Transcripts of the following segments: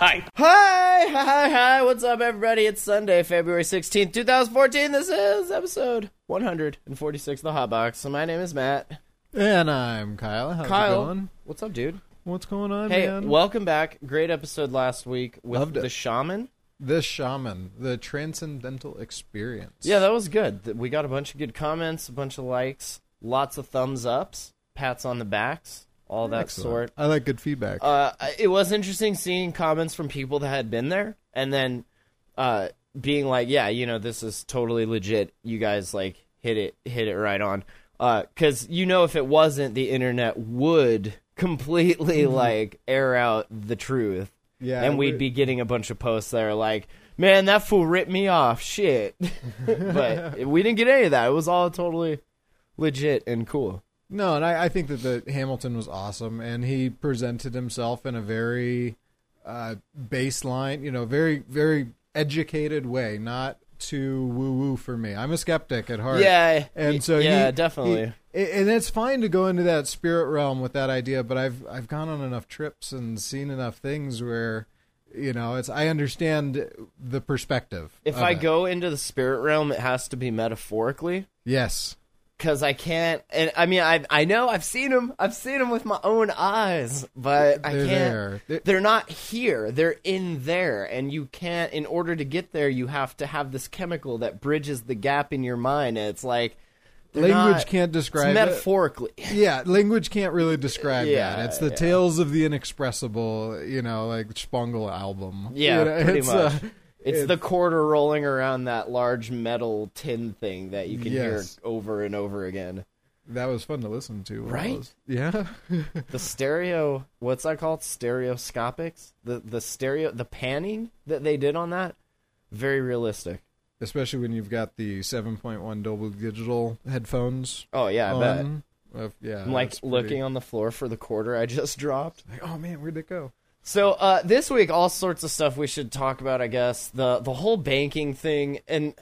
Hi. Hi, hi, hi. What's up, everybody? It's Sunday, February 16th, 2014. This is episode 146 of the Hot Box. So my name is Matt. And I'm Kyle. How's Kyle, it going? what's up, dude? What's going on, Hey, man? welcome back. Great episode last week with Loved it. the shaman. the shaman, the transcendental experience. Yeah, that was good. Th- We got a bunch of good comments, a bunch of likes, lots of thumbs ups, pats on the backs, all that Excellent. sort. I like good feedback. Uh, it was interesting seeing comments from people that had been there, and then uh, being like, "Yeah, you know, this is totally legit. You guys like hit it, hit it right on." Because you know, if it wasn't, the internet would completely like air out the truth, yeah, and we'd be getting a bunch of posts that are like, "Man, that fool ripped me off." Shit, but we didn't get any of that. It was all totally legit and cool. No, and I, I think that the Hamilton was awesome, and he presented himself in a very uh, baseline, you know, very very educated way, not too woo woo for me. I'm a skeptic at heart. Yeah, and so yeah, he- definitely. he- and it's fine to go into that spirit realm with that idea, but I've I've gone on enough trips and seen enough things where, you know, it's I understand the perspective. If I it. go into the spirit realm, it has to be metaphorically yes, because I can't. And I mean, I I know I've seen them. I've seen them with my own eyes, but I They're can't. They're- They're not here. They're in there, and you can't. In order to get there, you have to have this chemical that bridges the gap in your mind. And it's like language not- can't describe it. metaphorically. Yeah, language can't really describe Yeah, that. It's the yeah. tales of the inexpressible, you know, like Shpongle album. Yeah, You know, pretty it's, much. uh, it's it- the quarter rolling around that large metal tin thing that you can hear over and over again. that was fun to listen to. Right? was- yeah. the stereo what's that called stereoscopics the the stereo the panning that they did on that very realistic Especially when you've got the 7.1 Dolby Digital headphones oh yeah i bet. Uh, yeah, i'm like pretty- looking on the floor for the quarter i just dropped Like, oh man, where'd it go? So uh this week all sorts of stuff we should talk about i guess. The the whole banking thing and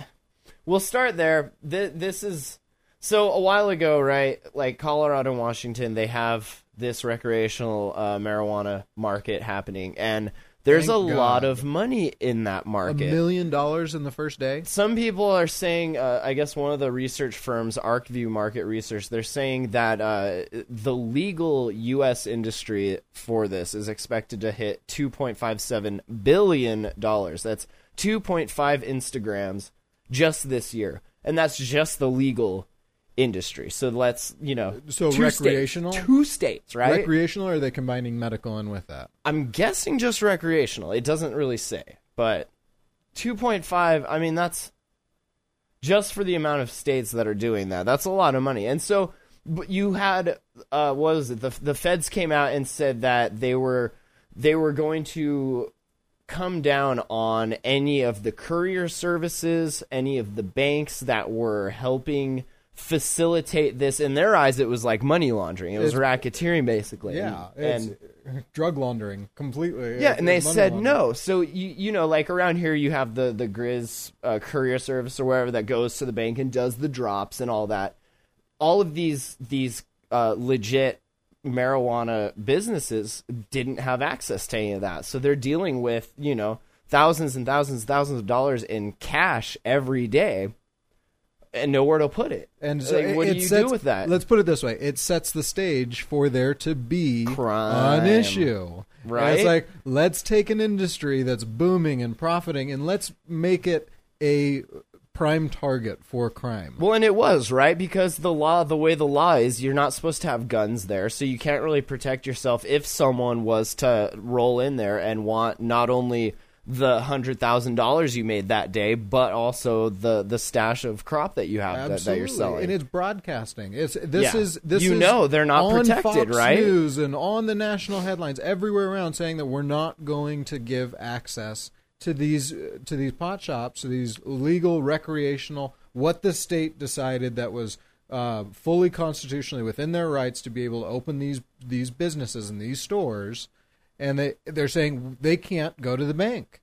we'll start there. Th- this is so a while ago right like colorado and washington they have this recreational uh, marijuana market happening and there's Thank a lot of money in that market. A million dollars in the first day. some people are saying, uh, I guess one of the research firms, ArcView Market Research, they're saying that uh, the legal U.S. industry for this is expected to hit 2.57 billion dollars. That's 2.5 Instagrams just this year, and that's just the legal industry. So let's, you know, So two states- recreational? two states, right? Recreational, or are they combining medical in with that? I'm guessing just recreational. It doesn't really say, but 2.5. I mean, that's just for the amount of states that are doing that. That's a lot of money. And so, but you had uh, what was it? The the feds came out and said that they were they were going to come down on any of the courier services, any of the banks that were helping facilitate this. In their eyes, it was like money laundering. It was It's- racketeering, basically. Yeah, and, it's drug laundering completely. yeah, and they said laundering. no. So you you know, like around here, you have the the Grizz uh, courier service or wherever that goes to the bank and does the drops and all that. All of these these uh, legit marijuana businesses didn't have access to any of that, so they're dealing with you know thousands and thousands and thousands of dollars in cash every day, and nowhere to put it. And so Like, what do you sets- do with that? Let's put it this way: it sets the stage for there to be Crime. an issue. And Right? it's like let's take an industry that's booming and profiting, and let's make it a prime target for crime. Well, and it was right because the law, the way the law is, you're not supposed to have guns there, so you can't really protect yourself if someone was to roll in there and want not only the hundred thousand dollars you made that day, but also the the stash of crop that you have that, that you're selling. and it's broadcasting. It's this Yeah. is this You is know they're not on protected, Fox right? News and on the national headlines everywhere around saying that we're not going to give access to these to these pot shops, to these legal recreational what the state decided that was uh, fully constitutionally within their rights to be able to open these these businesses and these stores, and they they're saying they can't go to the bank.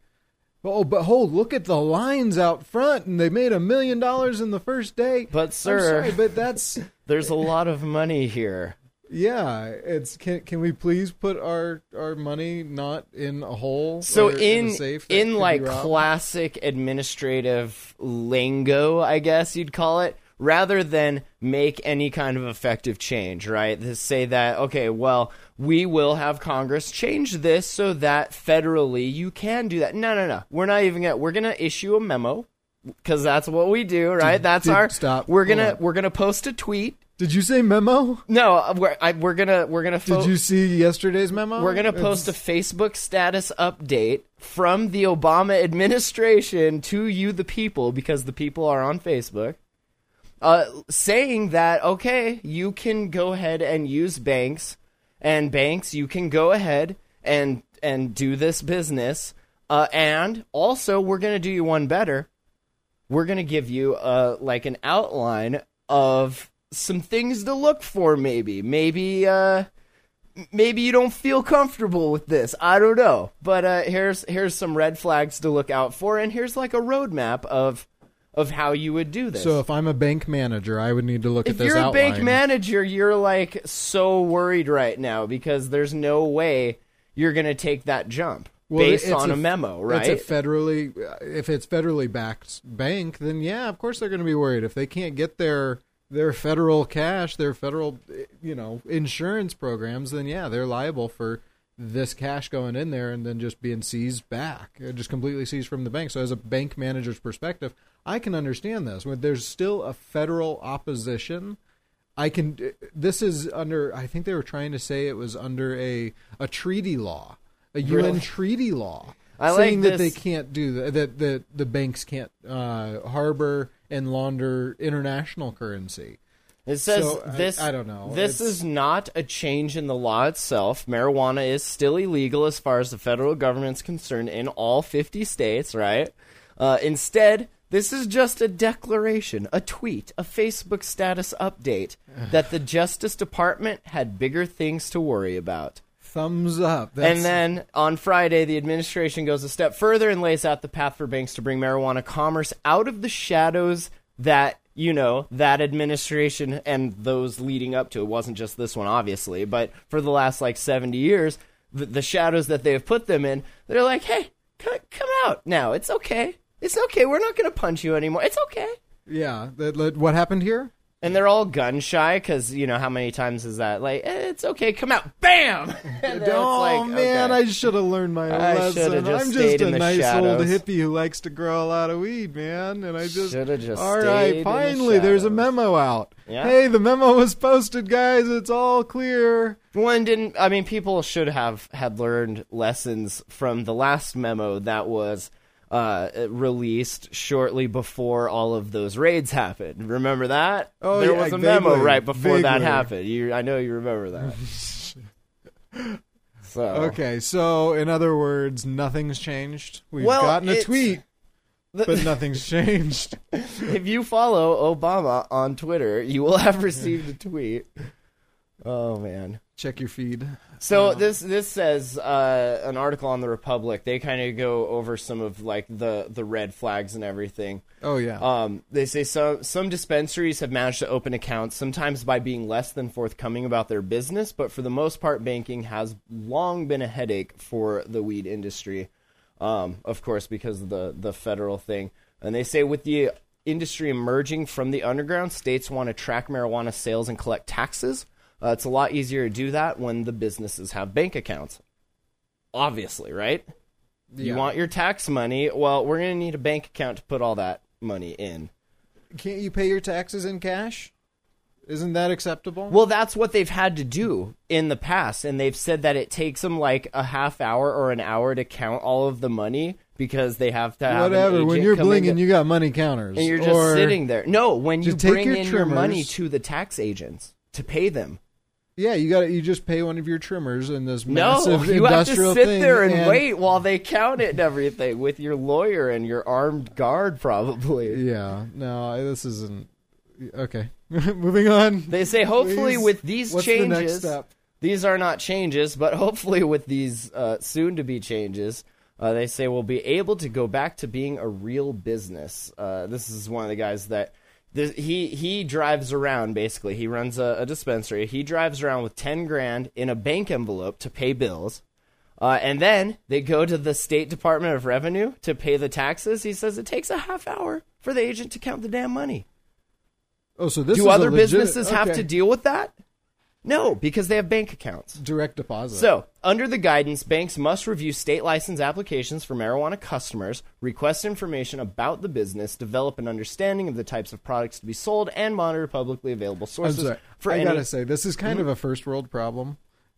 Oh, but hold, look at the lines out front, and they made a million dollars in the first day. But, sir- sorry, but that's There's a lot of money here. yeah. It's can can we please put our our money not in a hole? So in safe in like classic administrative lingo, I guess you'd call it, rather than make any kind of effective change, right? To say that okay, well, we will have Congress change this so that federally you can do that. No, no, no. We're not even gonna. We're gonna issue a memo because that's what we do, right? that's did- our. stop. We're gonna we're gonna post a tweet. Did you say memo? No, we're I, we're gonna we're gonna. Did you see yesterday's memo? We're going to post a Facebook status update from the Obama administration to you, the people, because the people are on Facebook, uh, saying that, okay, you can go ahead and use banks, and banks, you can go ahead and, and do this business. Uh, and also, we're to do you one better. We're to give you, uh, like an outline of some things to look for, maybe. Maybe, uh, maybe you don't feel comfortable with this. I don't know. But uh, here's here's some red flags to look out for, and here's like a roadmap of of how you would do this. So if I'm a bank manager, I would need to look if at this If you're a outline. bank manager, you're like so worried right now because there's no way you're gonna take that jump Well, based on a, memo, right? It's a federally, uh, if it's federally backed bank, then yeah, of course they're going to be worried if they can't get their their federal cash, their federal, you know, insurance programs. Then yeah, they're liable for this cash going in there and then just being seized back, uh, just completely seized from the bank. So as a bank manager's perspective, I can understand this. When there's still a federal opposition. I can. This is under. I think they were trying to say it was under a a treaty law, a UN Really? treaty law, I like saying that they can't do that. That the the banks can't uh, harbor and launder international currency. It says So, I- this. I don't know. This It's- is not a change in the law itself. Marijuana is still illegal as far as the federal government's concerned in all 50 states, right? Uh, instead, this is just a declaration, a tweet, a Facebook status update that the Justice Department had bigger things to worry about. Thumbs up. That's, And then on Friday, the administration goes a step further and lays out the path for banks to bring marijuana commerce out of the shadows that, you know, that administration and those leading up to it wasn't just this one, obviously, but for the last like 70 years, the, the shadows that they have put them in, they're like, hey, come, come out now. It's okay. It's okay. We're not going to punch you anymore. It's okay. yeah, what happened here? And they're all gun shy because, you know, how many times is that? Like, eh, it's okay. Come out. Bam! And then it's oh like, man, okay. I should have learned my I lesson. just I'm just a nice shadows. old hippie who likes to grow a lot of weed, man. And I just just all right. in the Finally, there's a memo out. Yeah. Hey, the memo was posted, guys. It's all clear. One didn't. I mean, people should have had learned lessons from the last memo that was uh, released shortly before all of those raids happened. Remember that? Oh, there yeah, was a memo right before that happened. You, I know you remember that. so Okay, so in other words, nothing's changed. We've Well, gotten a tweet, but nothing's changed. if you follow Obama on Twitter, you will have received a tweet. Oh man. Check your feed. So this this says uh, an article on the Republic. They kind of go over some of like the the red flags and everything. Oh yeah. Um, they say some some dispensaries have managed to open accounts, sometimes by being less than forthcoming about their business, but for the most part, banking has long been a headache for the weed industry. Um, of course, because of the the federal thing. And they say with the industry emerging from the underground, states want to track marijuana sales and collect taxes. Uh, it's a lot easier to do that when the businesses have bank accounts. Obviously, right? You want your tax money? Well, we're going to need a bank account to put all that money in. Can't you pay your taxes in cash? Isn't that acceptable? Well, that's what they've had to do in the past, and they've said that it takes them like a half hour or an hour to count all of the money because they have to have Whatever. When you're in blinging, to- you got money counters, and you're just sitting there. No, when you bring your in your money to the tax agents to pay them, Yeah, you got You just pay one of your trimmers in this No, massive you have to sit there and, wait while they count it and everything with your lawyer and your armed guard, probably. Yeah, no, this isn't. Okay, moving on. They say hopefully Please. with these What's the changes, next step? these are not changes, but hopefully with these uh, soon to be changes, uh, they say we'll be able to go back to being a real business. Uh, this is one of the guys that this, he he drives around basically. He runs a, a dispensary. He drives around with ten grand in a bank envelope to pay bills. Uh, and then they go to the State Department of Revenue to pay the taxes. He says it takes a half hour for the agent to count the damn money. Oh, so this Do other legit- businesses have to deal with that? No, because they have bank accounts. direct deposit? So, under the guidance, banks must review state license applications for marijuana customers, request information about the business, develop an understanding of the types of products to be sold, and monitor publicly available I'm sources sorry. for I any. Mm-hmm. gotta say, this is kind of a first world problem.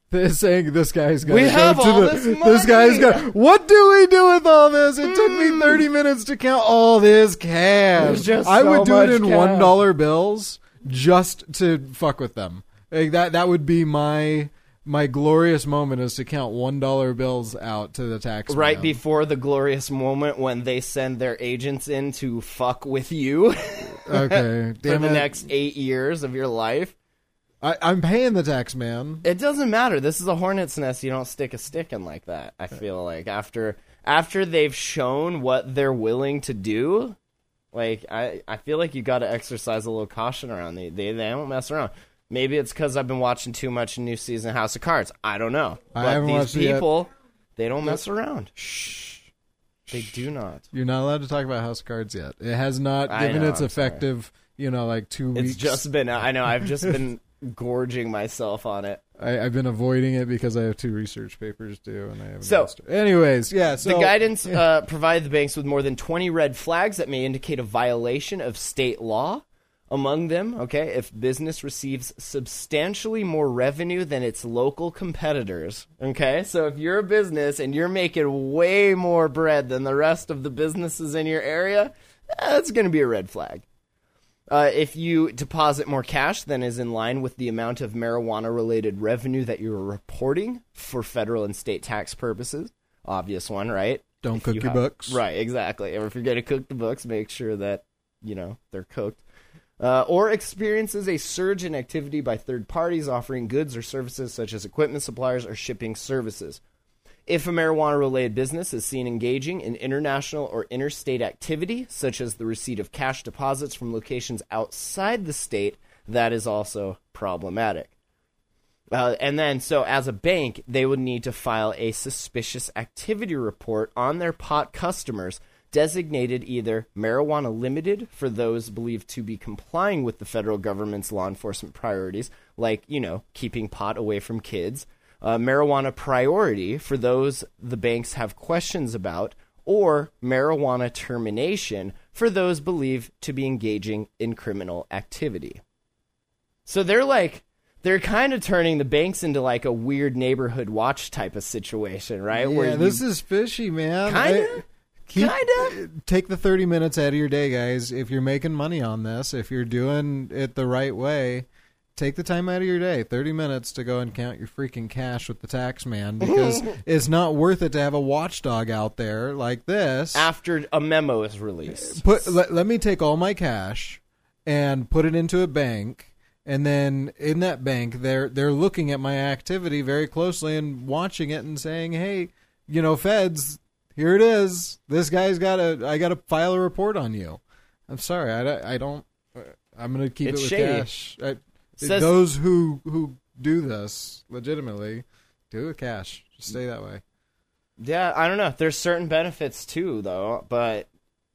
They're saying this guy's got We have go to all the, this this guy's money. got. What do we do with all this? It took Mm. me thirty minutes to count all this cash. I so would do it in cash. one dollar bills just to fuck with them. Like that. That would be my my glorious moment is to count one dollar bills out to the tax Right man. before the glorious moment when they send their agents in to fuck with you Okay, for damn the it. next eight years of your life. I, I'm paying the tax man. It doesn't matter. This is a hornet's nest. You don't stick a stick in like that. I feel like after after they've shown what they're willing to do, like I, I feel like you got to exercise a little caution around they they they don't mess around. Maybe it's because I've been watching too much new season of House of Cards. I don't know. I But haven't these watched it yet. people, they don't mess around. Shh. They do not. You're not allowed to talk about House of Cards yet. It has not I given know, its I'm sorry. effective, you know, like two weeks. It's just been. I know. I've just been gorging myself on it. I, I've been avoiding it because I have two research papers due, and I haven't. So- asked her. anyways, yeah. So the guidance uh, provided the banks with more than 20 red flags that may indicate a violation of state law. Among them, okay, if business receives substantially more revenue than its local competitors, okay, so if you're a business and you're making way more bread than the rest of the businesses in your area, that's going to be a red flag. Uh, if you deposit more cash than is in line with the amount of marijuana related revenue that you're reporting for federal and state tax purposes, obvious one, right? Don't If cook you your have- books. Right, exactly. Or if you're going to cook the books, make sure that, you know, they're cooked. Uh, or experiences a surge in activity by third parties offering goods or services such as equipment suppliers or shipping services. If a marijuana related business is seen engaging in international or interstate activity, such as the receipt of cash deposits from locations outside the state, that is also problematic. Uh, and then, so as a bank, they would need to file a suspicious activity report on their pot customers, designated either marijuana limited for those believed to be complying with the federal government's law enforcement priorities, like, you know, keeping pot away from kids, uh, marijuana priority for those the banks have questions about, or marijuana termination for those believed to be engaging in criminal activity. So they're like they're kind of turning the banks into like a weird neighborhood watch type of situation, right? Yeah, this is fishy, man. Kinda? I- keep- Kinda? Uh, take the 30 minutes out of your day, guys. If you're making money on this, if you're doing it the right way, take the time out of your day, 30 minutes to go and count your freaking cash with the tax man because it's not worth it to have a watchdog out there like this. after a memo is released. put let, let me take all my cash and put it into a bank and then in that bank they're they're looking at my activity very closely and watching it and saying hey you know feds here it is. This guy's got to i got to file a report on you. I'm sorry. I, don't- I don't uh, i'm gonna keep It's it with shady. cash. I, Says- those who who do this legitimately do it with cash. Just stay that way. Yeah, I don't know. There's certain benefits too, though, but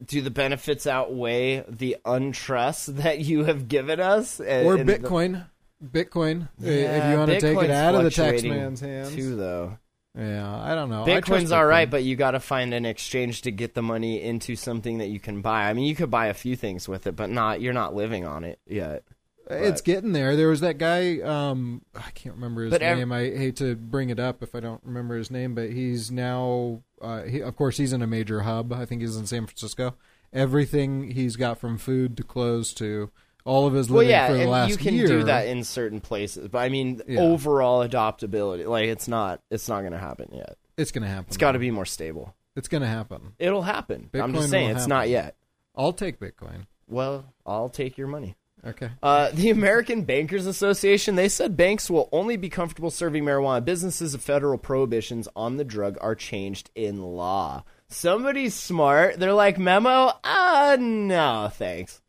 do the benefits outweigh the untrust that you have given us? And- or and the- bitcoin. Bitcoin. Uh, if you want to take it out of the tax man's hands. too, though. Yeah, I don't know. Bitcoin's all right, but you got to find an exchange to get the money into something that you can buy. I mean, you could buy a few things with it, but not you're not living on it yet. it's getting there. There was that guy. Um, I can't remember his But ev- name. I hate to bring it up if I don't remember his name, but he's now. Uh, he, of course, he's in a major hub. I think he's in San Francisco. Everything he's got from food to clothes to all of his Well, living yeah, for the and last you can year. do that in certain places, but I mean, Yeah. overall adoptability, like it's not, it's not going to happen yet. it's going to happen. It's got to be more stable. It's going to happen. It'll happen. I'm just saying, it's happen. not yet. I'll take Bitcoin. Well, I'll take your money. Okay. Uh, the American Bankers Association they said banks will only be comfortable serving marijuana businesses if federal prohibitions on the drug are changed in law. Somebody's smart. They're like memo. Ah, no, thanks.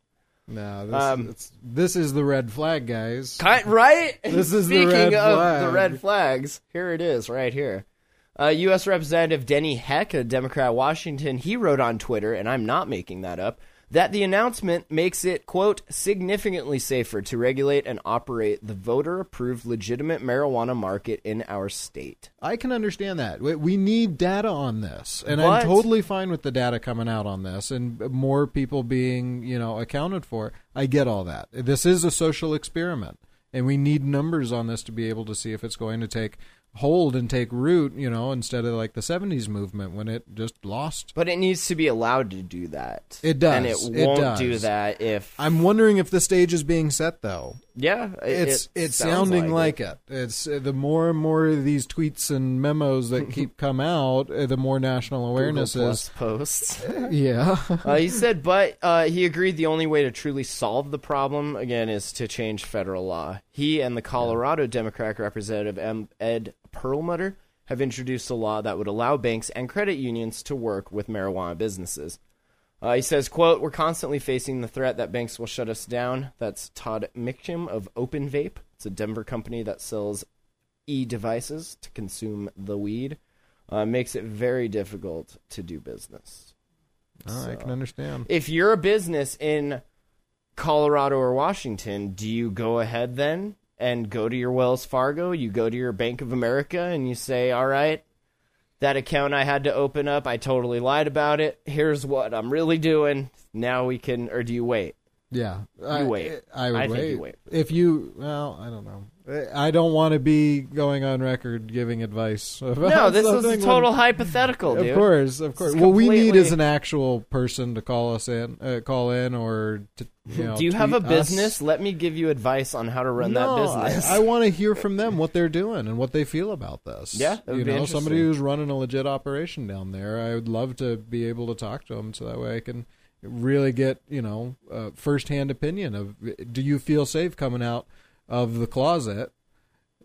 No, this, Um, it's, this is the red flag, guys. Kind, right? This is the Speaking red of flag. the red flags, here it is, right here. Uh, U.S. Representative Denny Heck, a Democrat of Washington, he wrote on Twitter, and I'm not making that up, that the announcement makes it, quote, significantly safer to regulate and operate the voter approved legitimate marijuana market in our state. I can understand that. We, need data on this, and I'm totally fine with the data coming out on this and more people being, you know, accounted for. I get all that. This is a social experiment, and we need numbers on this to be able to see if it's going to take hold and take root, you know, instead of like the 70s movement when it just lost. But it needs to be allowed to do that. It does. And it It won't does. do that if. I'm wondering if the stage is being set though. Yeah. it- It's it it's sounding like like, it. It's uh, the more and more of these tweets and memos that keep come out, uh, the more national awareness is. Posts. Yeah. Uh, he said, but uh, he agreed the only way to truly solve the problem, again, is to change federal law. He and the Colorado Democratic Representative M. Ed Perlmutter have introduced a law that would allow banks and credit unions to work with marijuana businesses. Uh, he says, quote, We're constantly facing the threat that banks will shut us down. That's Todd Mitchem of Open Vape. It's a Denver company that sells e devices to consume the weed. Uh, makes it very difficult to do business Oh, I can understand. if you're a business in Colorado or Washington, do you go ahead then and go to your Wells Fargo? You go to your Bank of America and you say, all right, that account I had to open up, I totally lied about it. Here's what I'm really doing. Now we can, or do you wait? Yeah, I, wait. I would I think wait. you wait. If you, well, I don't know. I don't want to be going on record giving advice. About No, this is a total when- hypothetical, dude. Of course, of course. It's What we need is an actual person to call us in, uh, call in, or to, you know. Do you have a tweet us. business? Let me give you advice on how to run no, that business. I, I want to hear from them what they're doing and what they feel about this. Yeah, you know, somebody who's running a legit operation down there. I would love to be able to talk to them so that way I can really get you know uh, firsthand opinion of do you feel safe coming out of the closet,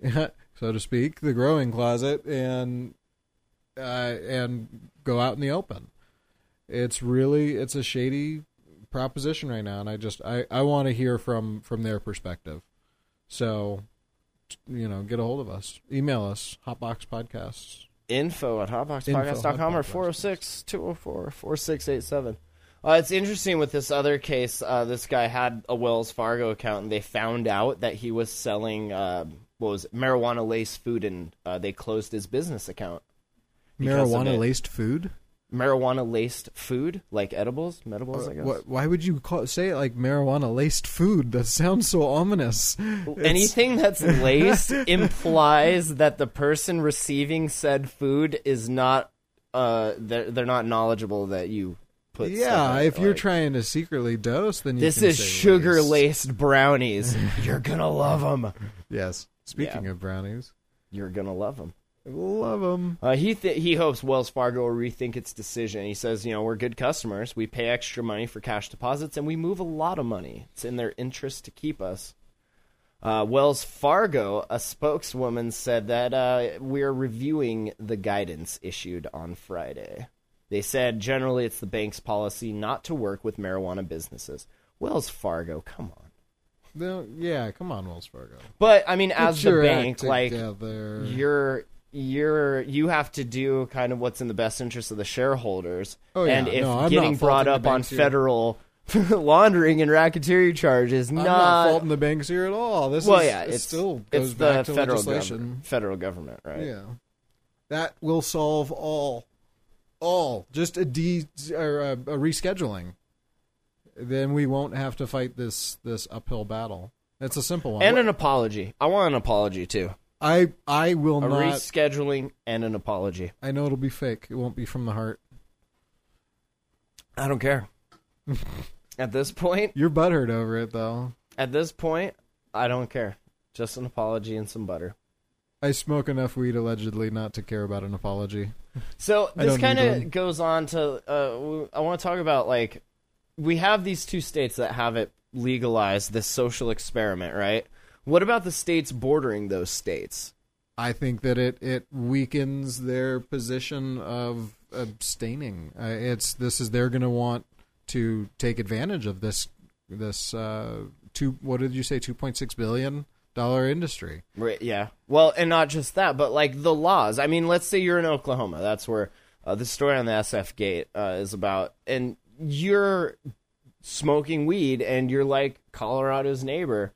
so to speak, the growing closet, and uh, and go out in the open. It's really it's a shady proposition right now, and I just I, I want to hear from from their perspective. So, you know, get a hold of us, email us, Hotbox Podcasts. info at hotboxpodcast.com or at 406 204 4687. Uh, it's interesting with this other case. Uh, this guy had a Wells Fargo account, and they found out that he was selling uh, what was marijuana laced food, and uh, they closed his business account. Marijuana laced food. Marijuana laced food, like edibles, medibles, I guess. What, why would you call, say it like marijuana laced food? That sounds so ominous. It's- Anything that's laced implies that the person receiving said food is not. Uh, they're, they're not knowledgeable that you put. Yeah, if you're like- trying to secretly dose, then you This can is sugar laced. laced brownies. You're gonna love them. Yes. Speaking Yeah. of brownies, You're gonna love them. love them. Uh, he th- he hopes Wells Fargo will rethink its decision. He says, you know, we're good customers. We pay extra money for cash deposits, and we move a lot of money. It's in their interest to keep us. Uh, Wells Fargo, a spokeswoman, said that uh, we're reviewing the guidance issued on Friday. They said generally it's the bank's policy not to work with marijuana businesses. Wells Fargo, come on. No, yeah, come on, Wells Fargo. But I mean, as the bank, like together. you're you're you have to do kind of what's in the best interest of the shareholders. Oh, yeah. And if No, getting brought up on here. federal laundering and racketeering charges, not, not faulting the banks here at all. This well, is, yeah, it it's still goes it's back the to federal legislation. government, federal government, right? Yeah, that will solve all, all. Just a de or a, a rescheduling. Then we won't have to fight this this uphill battle. It's a simple one. And an apology. I want an apology too. I I will A not. rescheduling and an apology. I know it'll be fake. It won't be from the heart. I don't care. At this point, You're butthurt over it though. At this point, I don't care. Just an apology and some butter. I smoke enough weed allegedly not to care about an apology. So this kind of goes on to. Uh, I want to talk about like we have these two states that have it legalized, this social experiment, right? What about the states bordering those states? I think that it it weakens their position of abstaining. Uh, it's this is they're going to want to take advantage of this this uh, two. What did you say? Two point six billion dollar industry. Right. Yeah. Well, and not just that, but like the laws. I mean, let's say you're in Oklahoma. That's where uh, the story on the SF Gate uh, is about, and you're smoking weed, and you're like Colorado's neighbor,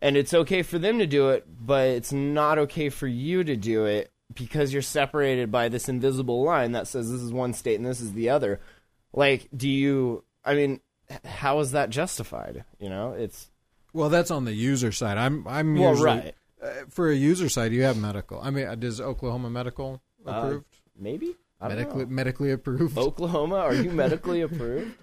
and it's okay for them to do it, but it's not okay for you to do it because you're separated by this invisible line that says this is one state and this is the other. Like, do you? I mean, how is that justified? You know, it's Well, that's on the user side. I'm I'm Well, usually, right. uh, for a user side. You have medical. I mean, uh, does Oklahoma medical uh, approved? maybe I don't medically know. medically approved. Oklahoma, are you medically approved?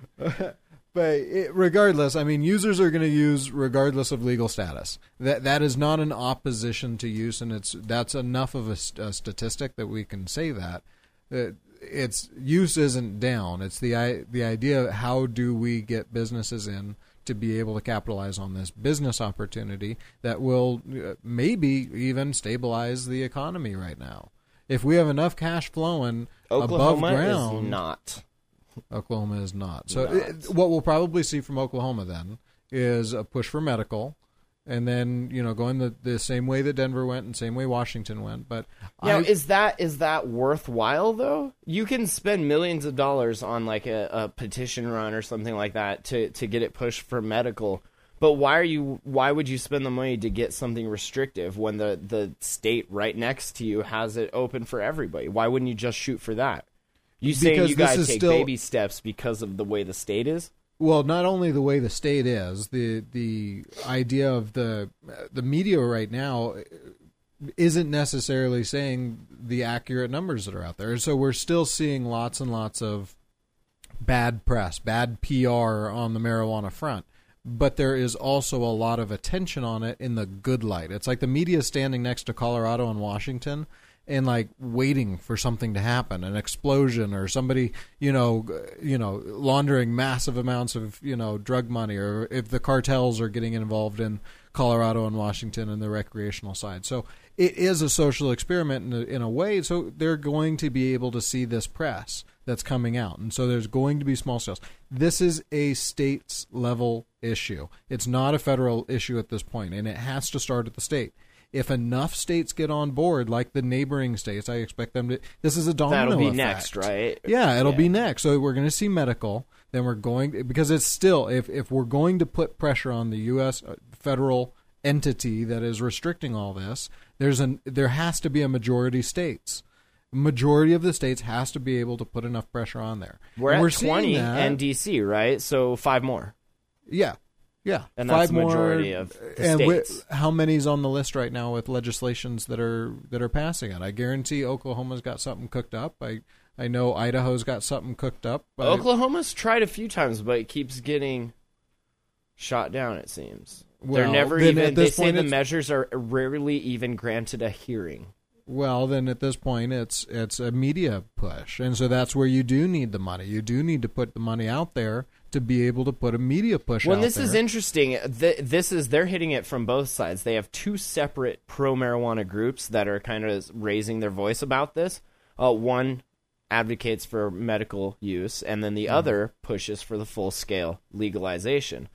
But it, regardless, I mean, users are going to use regardless of legal status. That that is not an opposition to use, and it's that's enough of a, a statistic that we can say that. Uh, it's use isn't down. It's the the idea of how do we get businesses in to be able to capitalize on this business opportunity that will uh, maybe even stabilize the economy right now. If we have enough cash flowing above Oklahoma ground, is not. Oklahoma is not. So Not. it- what we'll probably see from Oklahoma then is a push for medical, and then you know going the, the same way that Denver went and same way Washington went. But Now, I, is that is that worthwhile though? You can spend millions of dollars on like a, a petition run or something like that to to get it pushed for medical. But why are you? Why would you spend the money to get something restrictive when the the state right next to you has it open for everybody? Why wouldn't you just shoot for that? You saying you guys take still- baby steps because of the way the state is? Well, not only the way the state is, the the idea of the the media right now isn't necessarily saying the accurate numbers that are out there. So we're still seeing lots and lots of bad press, bad PR on the marijuana front. But there is also a lot of attention on it in the good light. It's like the media standing next to Colorado and Washington and like waiting for something to happen, an explosion or somebody, you know, you know, laundering massive amounts of, you know, drug money or if the cartels are getting involved in Colorado and Washington and the recreational side. So it is a social experiment in a, in a way. So they're going to be able to see this press that's coming out. And so there's going to be small sales. This is a states level issue. It's not a federal issue at this point, and it has to start at the state. If enough states get on board, like the neighboring states, I expect them to. This is a domino That'll be effect. next, right? Yeah, it'll Yeah. be next. So we're going to see medical. Then we're going because it's still if if we're going to put pressure on the U.S. uh, federal entity that is restricting all this, there's an there has to be a majority states. Majority of the states has to be able to put enough pressure on there. We're And at seeing twenty and DC, right? So five more. Yeah, yeah, And that's Five the more, of the uh, and wi- states. how many's on the list right now with legislations that are that are passing it? I guarantee Oklahoma's got something cooked up. I I know Idaho's got something cooked up. Oklahoma's tried a few times, but it keeps getting shot down. It seems they're never even. They say the measures are rarely even granted a hearing. Well, then at this point, it's it's a media push, and so that's where you do need the money. You do need to put the money out there to be able to put a media push. Well, this is interesting. Th- this is they're hitting it from both sides. They have two separate pro marijuana groups that are kind of raising their voice about this. Uh, one advocates for medical use, and then the Mm-hmm. other pushes for the full scale legalization.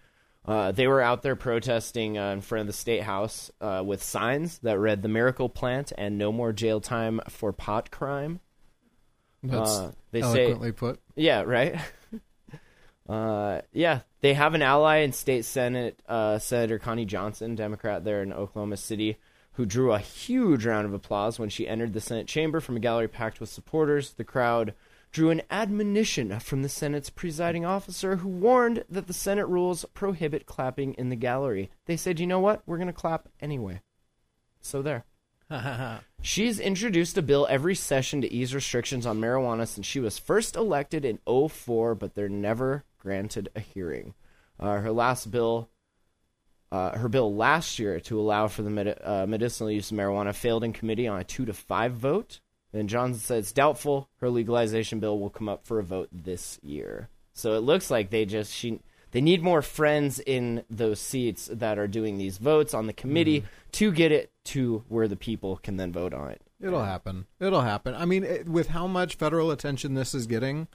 Uh, they were out there protesting uh, in front of the state house uh, with signs that read "The Miracle Plant" and "No more jail time for pot crime." That's uh, they say- eloquently put. Yeah, right. uh, yeah, they have an ally in state senate, uh, Senator Connie Johnson, Democrat there in Oklahoma City, who drew a huge round of applause when she entered the Senate chamber from a gallery packed with supporters. The crowd drew an admonition from the Senate's presiding officer, who warned that the Senate rules prohibit clapping in the gallery. They said, "You know what? We're going to clap anyway." So there. She's introduced a bill every session to ease restrictions on marijuana since she was first elected in 04, but they're never granted a hearing. Uh, her last bill uh, her bill last year to allow for the medi- uh, medicinal use of marijuana failed in committee on a two to five vote. And Johnson said it's doubtful her legalization bill will come up for a vote this year. So it looks like they just she they need more friends in those seats that are doing these votes on the committee to get it to where the people can then vote on it. It'll happen. It'll happen. I mean, it, with how much federal attention this is getting,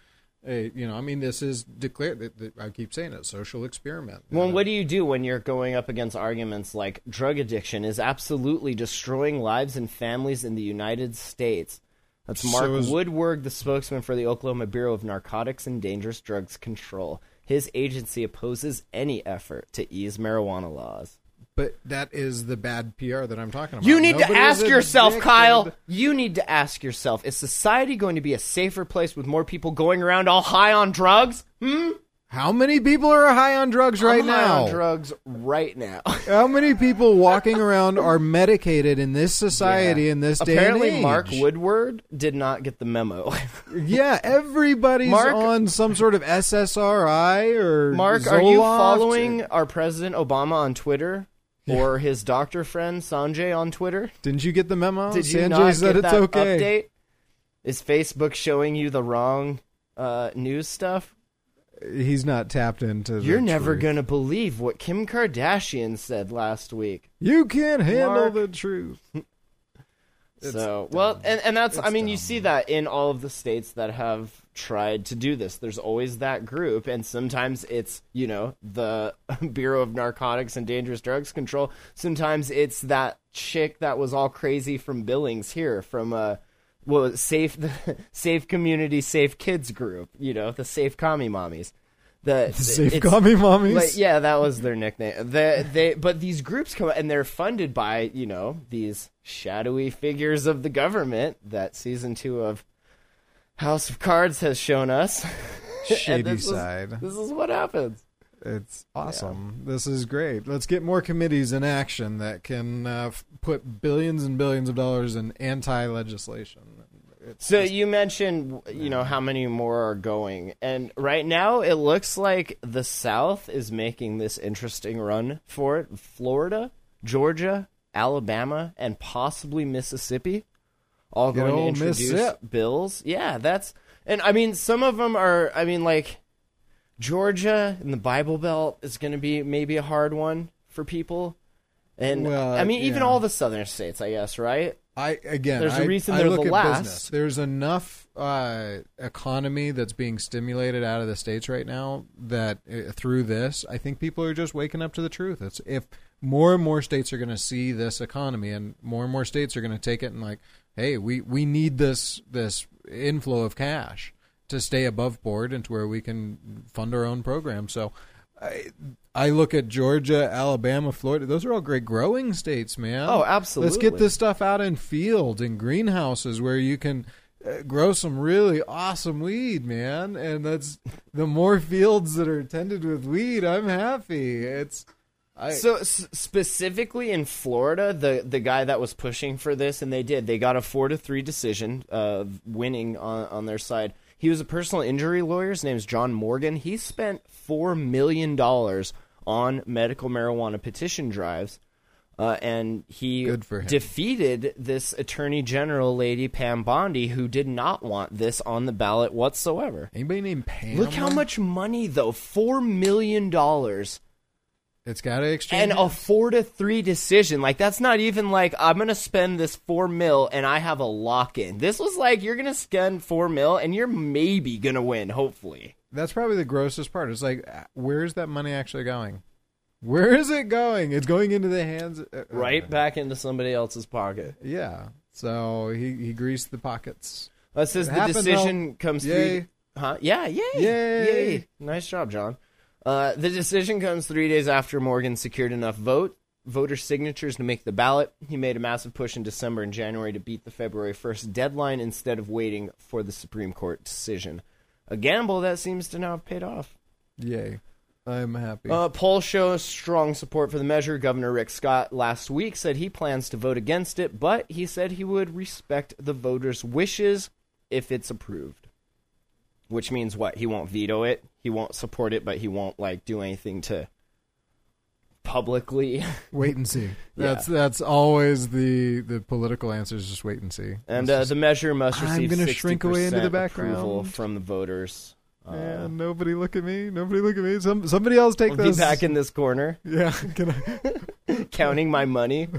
uh, you know, I mean, this is declared. I keep saying it, social experiment. Well, Uh, what do you do when you're going up against arguments like drug addiction is absolutely destroying lives and families in the United States? That's Mark So is- Woodward, the spokesman for the Oklahoma Bureau of Narcotics and Dangerous Drugs Control. His agency opposes any effort to ease marijuana laws. But that is the bad PR that I'm talking about. You need to Nobody is ask yourself, addicted. Kyle. You need to ask yourself: Is society going to be a safer place with more people going around all high on drugs? Hmm. How many people are high on drugs right I'm high now? on drugs right now. How many people walking around are medicated in this society in this day Apparently, and age? Mark Woodward did not get the memo. Yeah, everybody's Mark- on some sort of SSRI or Mark, are you following our president Obama on Twitter or his doctor friend Sanjay on Twitter? Didn't you get the memo? Did you Sanjay not said get it's that okay. update? Is Facebook showing you the wrong uh, news stuff? He's not tapped into. the You're never truth. gonna believe what Kim Kardashian said last week. You can't handle Mark. the truth. so well, and and that's I mean you see that in all of the states that have tried to do this. There's always that group, and sometimes it's you know the Bureau of Narcotics and Dangerous Drugs Control. Sometimes it's that chick that was all crazy from Billings here from uh it, safe the safe community safe kids group. You know the safe commie mommies. The Safe commie mommies. like, yeah, that was their nickname. They, they, but these groups come and they're funded by you know these shadowy figures of the government that season two of House of Cards has shown us. Shady this is- side. this is what happens. It's awesome. This is great. Let's get more committees in action that can uh, f- put billions and billions of dollars in anti legislation. So you mentioned, you know, how many more are going, and right now it looks like the South is making this interesting run for it. Florida, Georgia, Alabama, and possibly Mississippi, all Good going to introduce bills. Yeah, that's, and I mean, some of them are. I mean, like Georgia and the Bible Belt is going to be maybe a hard one for people. And Well, I mean, even yeah. all the southern states, I guess, right? I again, There's a I- reason I they're look the at last. business. There's enough uh, economy that's being stimulated out of the states right now that uh, through this, I think people are just waking up to the truth. It's if more and more states are going to see this economy, and more and more states are going to take it and like, hey, we we need this this inflow of cash to stay above board and to where we can fund our own program. So. I, I look at Georgia, Alabama, Florida. Those are all great growing states, man. Oh, absolutely. Let's get this stuff out in fields and greenhouses where you can uh, grow some really awesome weed, man. And that's the more fields that are tended with weed, I'm happy. It's I So s- specifically in Florida, the the guy that was pushing for this, and they did, they got a four to three decision, uh, winning on on their side. He was a personal injury lawyer. His name is John Morgan. He spent four million dollars on medical marijuana petition drives, uh, and he Good for him. defeated this attorney general lady Pam Bondi, who did not want this on the ballot whatsoever. anybody named Pam. Look how much money though, four million dollars it's got to exchange. and a four to three decision. Like that's not even like I'm gonna spend this four mil and I have a lock in. This was like you're gonna spend four mil and you're maybe gonna win. Hopefully, That's probably the grossest part. It's like, uh, where's that money actually going? Where is it going? It's going into the hands. Uh, right back into somebody else's pocket. Yeah. So he he greased the pockets. That says It the happened, decision though. comes Yay. three. Huh? Yeah, yay, Yay. Nice job, John. Uh, the decision comes three days after Morgan secured enough vote voter signatures to make the ballot. He made a massive push in December and January to beat the February 1st deadline instead of waiting for the Supreme Court decision. A gamble that seems to now have paid off. Yay. I'm happy. Uh, polls show strong support for the measure. Governor Rick Scott last week said he plans to vote against it, but he said he would respect the voters' wishes if it's approved. Which means what? He won't veto it. He won't support it, but he won't like do anything to publicly. Wait and see. That's that's always the the political answer is just wait and see. And uh, just- the measure must I'm gonna shrink away into the 60% approval background. from the voters. Uh, Man, nobody look at me. Nobody look at me. Some somebody else take I'll be back in this corner. yeah. Can I? counting my money.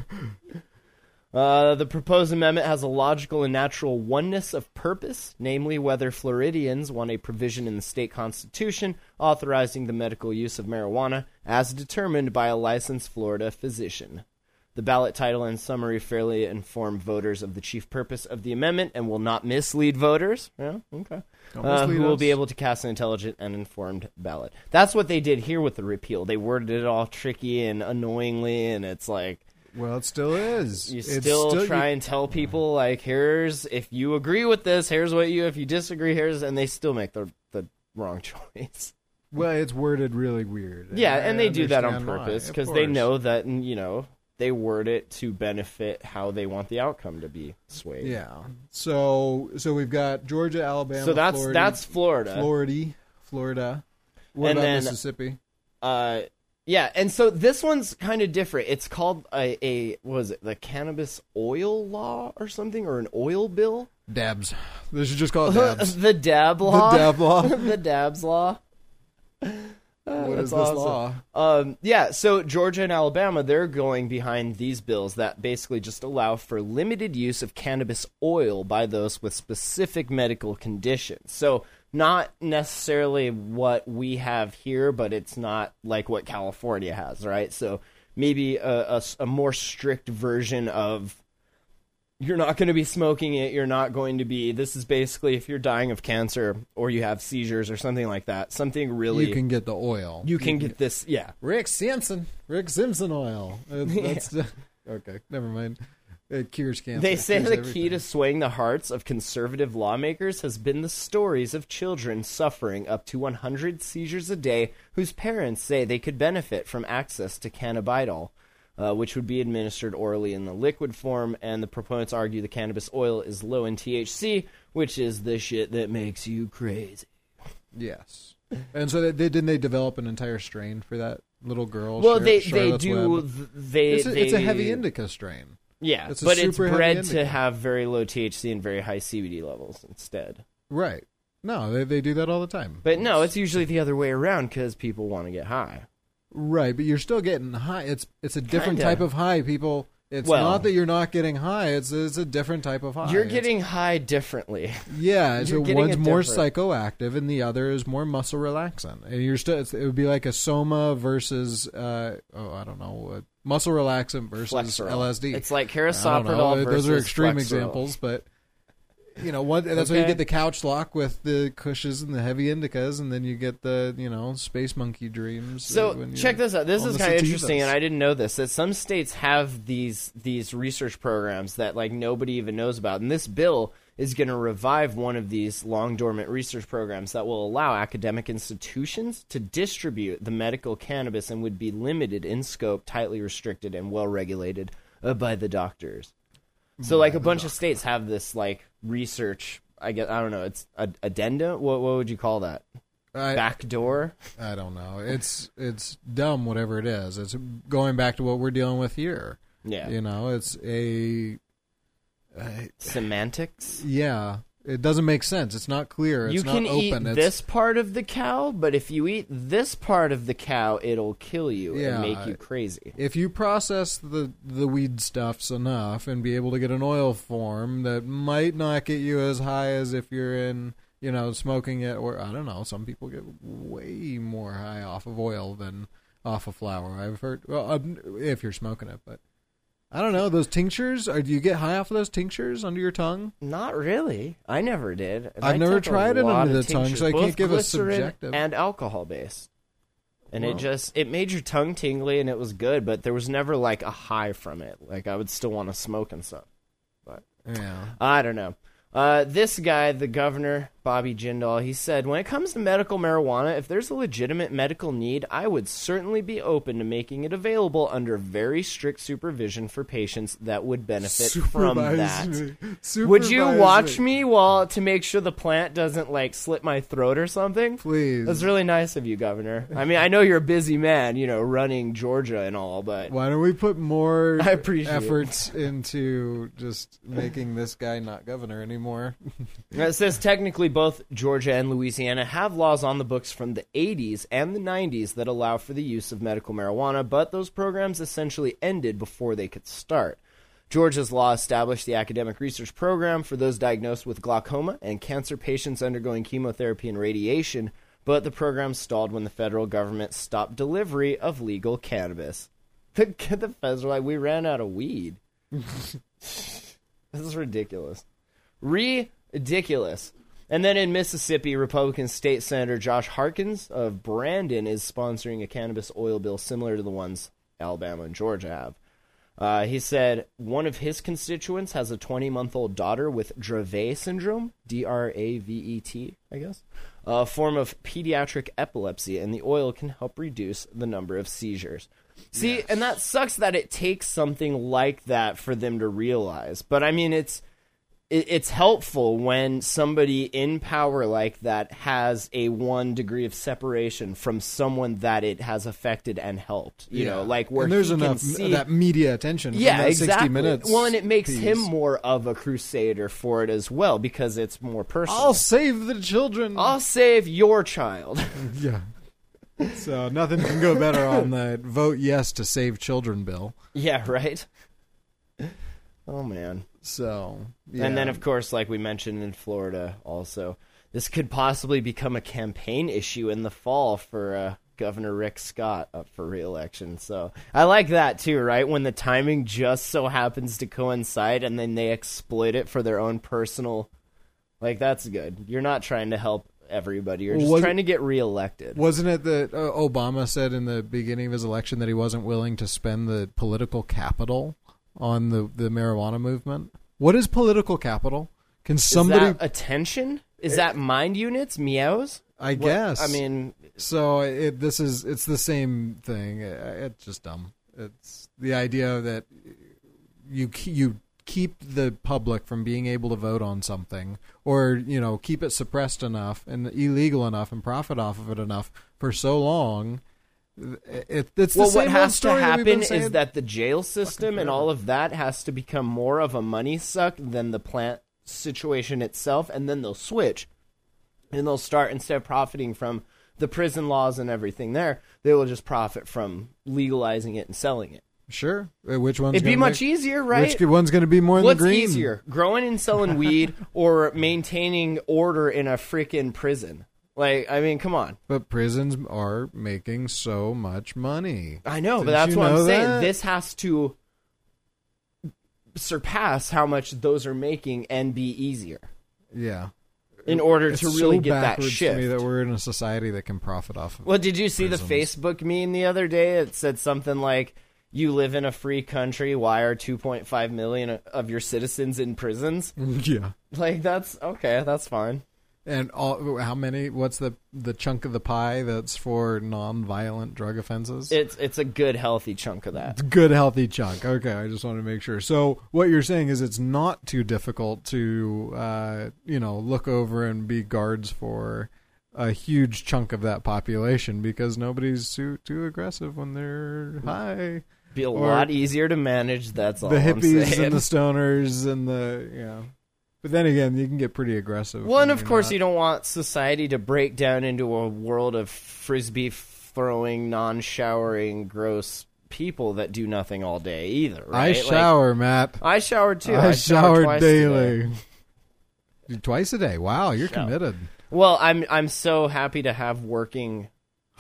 Uh, the proposed amendment has a logical and natural oneness of purpose, namely whether Floridians want a provision in the state constitution authorizing the medical use of marijuana as determined by a licensed Florida physician. The ballot title and summary fairly inform voters of the chief purpose of the amendment and will not mislead voters. Yeah, okay. Uh, who will be able to cast an intelligent and informed ballot. That's what they did here with the repeal. They worded it all tricky and annoyingly, and it's like Well, it still is. you It's still, try you- and tell people like, here's if you agree with this, here's what you. If you disagree, here's and they still make the the wrong choice. Well, it's worded really weird. yeah, I and they do that on purpose because they know that you know they word it to benefit how they want the outcome to be swayed. Yeah. So so we've got Georgia, Alabama. So that's Florida, that's Florida. Florida, Florida. What And about then- Mississippi? Uh, yeah, and so this one's kind of different. It's called a, a was it the cannabis oil law or something or an oil bill? Dabs. They should just call it dabs. the dab law. The dab law. the dabs law. What is this awesome. law? Um, yeah, so Georgia and Alabama, they're going behind these bills that basically just allow for limited use of cannabis oil by those with specific medical conditions. So, not necessarily what we have here, but it's not like what California has, right? So, maybe a more strict version of you're not going to be smoking it. You're not going to be. This is basically if you're dying of cancer or you have seizures or something like that. Something really. You can get the oil. you can get this. Yeah. Rick Simpson. Rick Simpson oil. Uh, That's okay. Never mind. It cures cancer. They say the everything. key to swaying the hearts of conservative lawmakers has been the stories of children suffering up to 100 seizures a day whose parents say they could benefit from access to cannabidiol, uh, which would be administered orally in the liquid form. And the proponents argue the cannabis oil is low in THC, which is the shit that makes you crazy. Yes. And so they, they didn't they develop an entire strain for that little girl? Well, Char- they they do. Web? They It's a, they, it's a heavy indica strain. Yeah, it's but it's bred to indica. have very low THC and very high CBD levels instead. Right. No, they they do that all the time. But no, it's usually the other way around because people want to get high. Right, but you're still getting high. It's it's a different Kinda. type of high. People, it's Well- not that you're not getting high. It's it's a different type of high. You're It's- getting high differently. yeah. So one's more different. psychoactive, and the other is more muscle relaxant. And you're still it would be like a soma versus uh oh I don't know muscle relaxant versus Flexeril. LSD. It's like carisoprodol Those are extreme Flexeril. examples, but you know, one, that's why you get the couch lock with the cushions and the heavy indicas, and then you get the you know space monkey dreams. So check this out. This is kind of interesting, and I didn't know this. That some states have these these research programs that like nobody even knows about, and this bill is going to revive one of these long dormant research programs that will allow academic institutions to distribute the medical cannabis and would be limited in scope, tightly restricted, and well regulated uh, by the doctors. So like a bunch of states have this like research. I guess I don't know. It's a addenda. What what would you call that? I, Backdoor. I don't know. It's it's dumb, whatever it is. It's going back to what we're dealing with here. Yeah. You know, it's a, a Semantics. yeah. It doesn't make sense. It's not clear. It's you not can eat open. It's, this part of the cow, but if you eat this part of the cow, it'll kill you Yeah, and make I- you crazy. if you process the the weed stuffs enough and be able to get an oil form that might not get you as high as if you're in you know smoking it or I don't know some people get way more high off of oil than off of flour I've heard well um, if you're smoking it but I don't know those tinctures or do you get high off of those tinctures under your tongue Not really. I never did. And I've I never tried it under the tongue, so I can't give a subjective. and alcohol based. And it just it made your tongue tingly and it was good, but there was never like a high from it. Like I would still want to smoke and stuff. But yeah I don't know. Uh, this guy, the governor, Bobby Jindal. He said, "When it comes to medical marijuana, if there's a legitimate medical need, I would certainly be open to making it available under very strict supervision for patients that would benefit from that." me. Would you watch me while to make sure the plant doesn't like slit my throat or something? Please. That's really nice of you, Governor. I mean, I know you're a busy man, you know, running Georgia and all, but Why don't we put more I appreciate efforts into just making this guy not governor anymore? it says technically both Georgia and Louisiana have laws on the books from the 80s and the 90s that allow for the use of medical marijuana, but those programs essentially ended before they could start. Georgia's law established the academic research program for those diagnosed with glaucoma and cancer patients undergoing chemotherapy and radiation, but the program stalled when the federal government stopped delivery of legal cannabis. The, the feds were like, we ran out of weed. this is ridiculous. Ridiculous. And then in Mississippi, Republican State Senator Josh Harkins of Brandon is sponsoring a cannabis oil bill similar to the ones Alabama and Georgia have. Uh, he said one of his constituents has a 20 month old daughter with Dravet syndrome, D R A V E T, I guess, a form of pediatric epilepsy, and the oil can help reduce the number of seizures. See, and that sucks that it takes something like that for them to realize. But I mean, it's it, it's helpful when somebody in power like that has a one degree of separation from someone that it has affected and helped. You know, like where and there's enough see that media attention. yeah, that exactly. 60 minutes. well, and it makes piece. him more of a crusader for it as well because it's more personal. I'll save the children. I'll save your child. yeah. So nothing can go better on the vote yes to save children bill. yeah, right. Oh man. So And then, of course, like we mentioned in Florida, also, this could possibly become a campaign issue in the fall for uh, Governor Rick Scott up for reelection. So I like that too, right? When the timing just so happens to coincide and then they exploit it for their own personal. Like, that's good. You're not trying to help everybody, you're just Was- trying to get reelected. Wasn't it that uh, Obama said in the beginning of his election that he wasn't willing to spend the political capital on the, the marijuana movement? What is political capital? Can somebody? Is that attention? Is that mind units? Meows? I What- guess. I mean, so it, this is it's the same thing. It- It's just dumb. It's the idea that you you keep the public from being able to vote on something, or you know, keep it suppressed enough and illegal enough and profit off of it enough for so long. It, it's the well, same what has to that happen is that the jail system and all of that has to become more of a money suck than the plant situation itself, and then they'll switch, and they'll start instead of profiting from the prison laws and everything there, they will just profit from legalizing it and selling it. sure, Uh, which one's It'd be much make- easier, right? Which one's going to be more in What's the green? easier, growing and selling weed or maintaining order in a freaking prison? Like, I mean, come on. But prisons are making so much money. I know, but Didn't that's what I'm saying. that? This has to surpass how much those are making and be easier Yeah. in order It's to really so get that shift. to me that we're in a society that can profit off of well, did you see the. Facebook meme the other day? It said something like, "You live in a free country. Why are 2.5 million of your citizens in prisons?" yeah. Like, that's okay. That's fine. And all, how many? What's the the chunk of the pie that's for non-violent drug offenses? It's it's a good, healthy chunk of that. Good healthy chunk. Okay, I just want to make sure. So what you're saying is it's not too difficult to uh, you know look over and be guards for a huge chunk of that population because nobody's too too aggressive when they're high. Be a Or lot easier to manage. That's all the hippies and the stoners and the yeah. But then again, you can get pretty aggressive. Well, and of course, not- you don't want society to break down into a world of frisbee throwing, non-showering, gross people that do nothing all day either. I Right? Like, shower, Matt. I showered too. I, I, shower twice daily. today. Twice a day. Wow, you're Shower. committed. Well, I'm I'm so happy to have working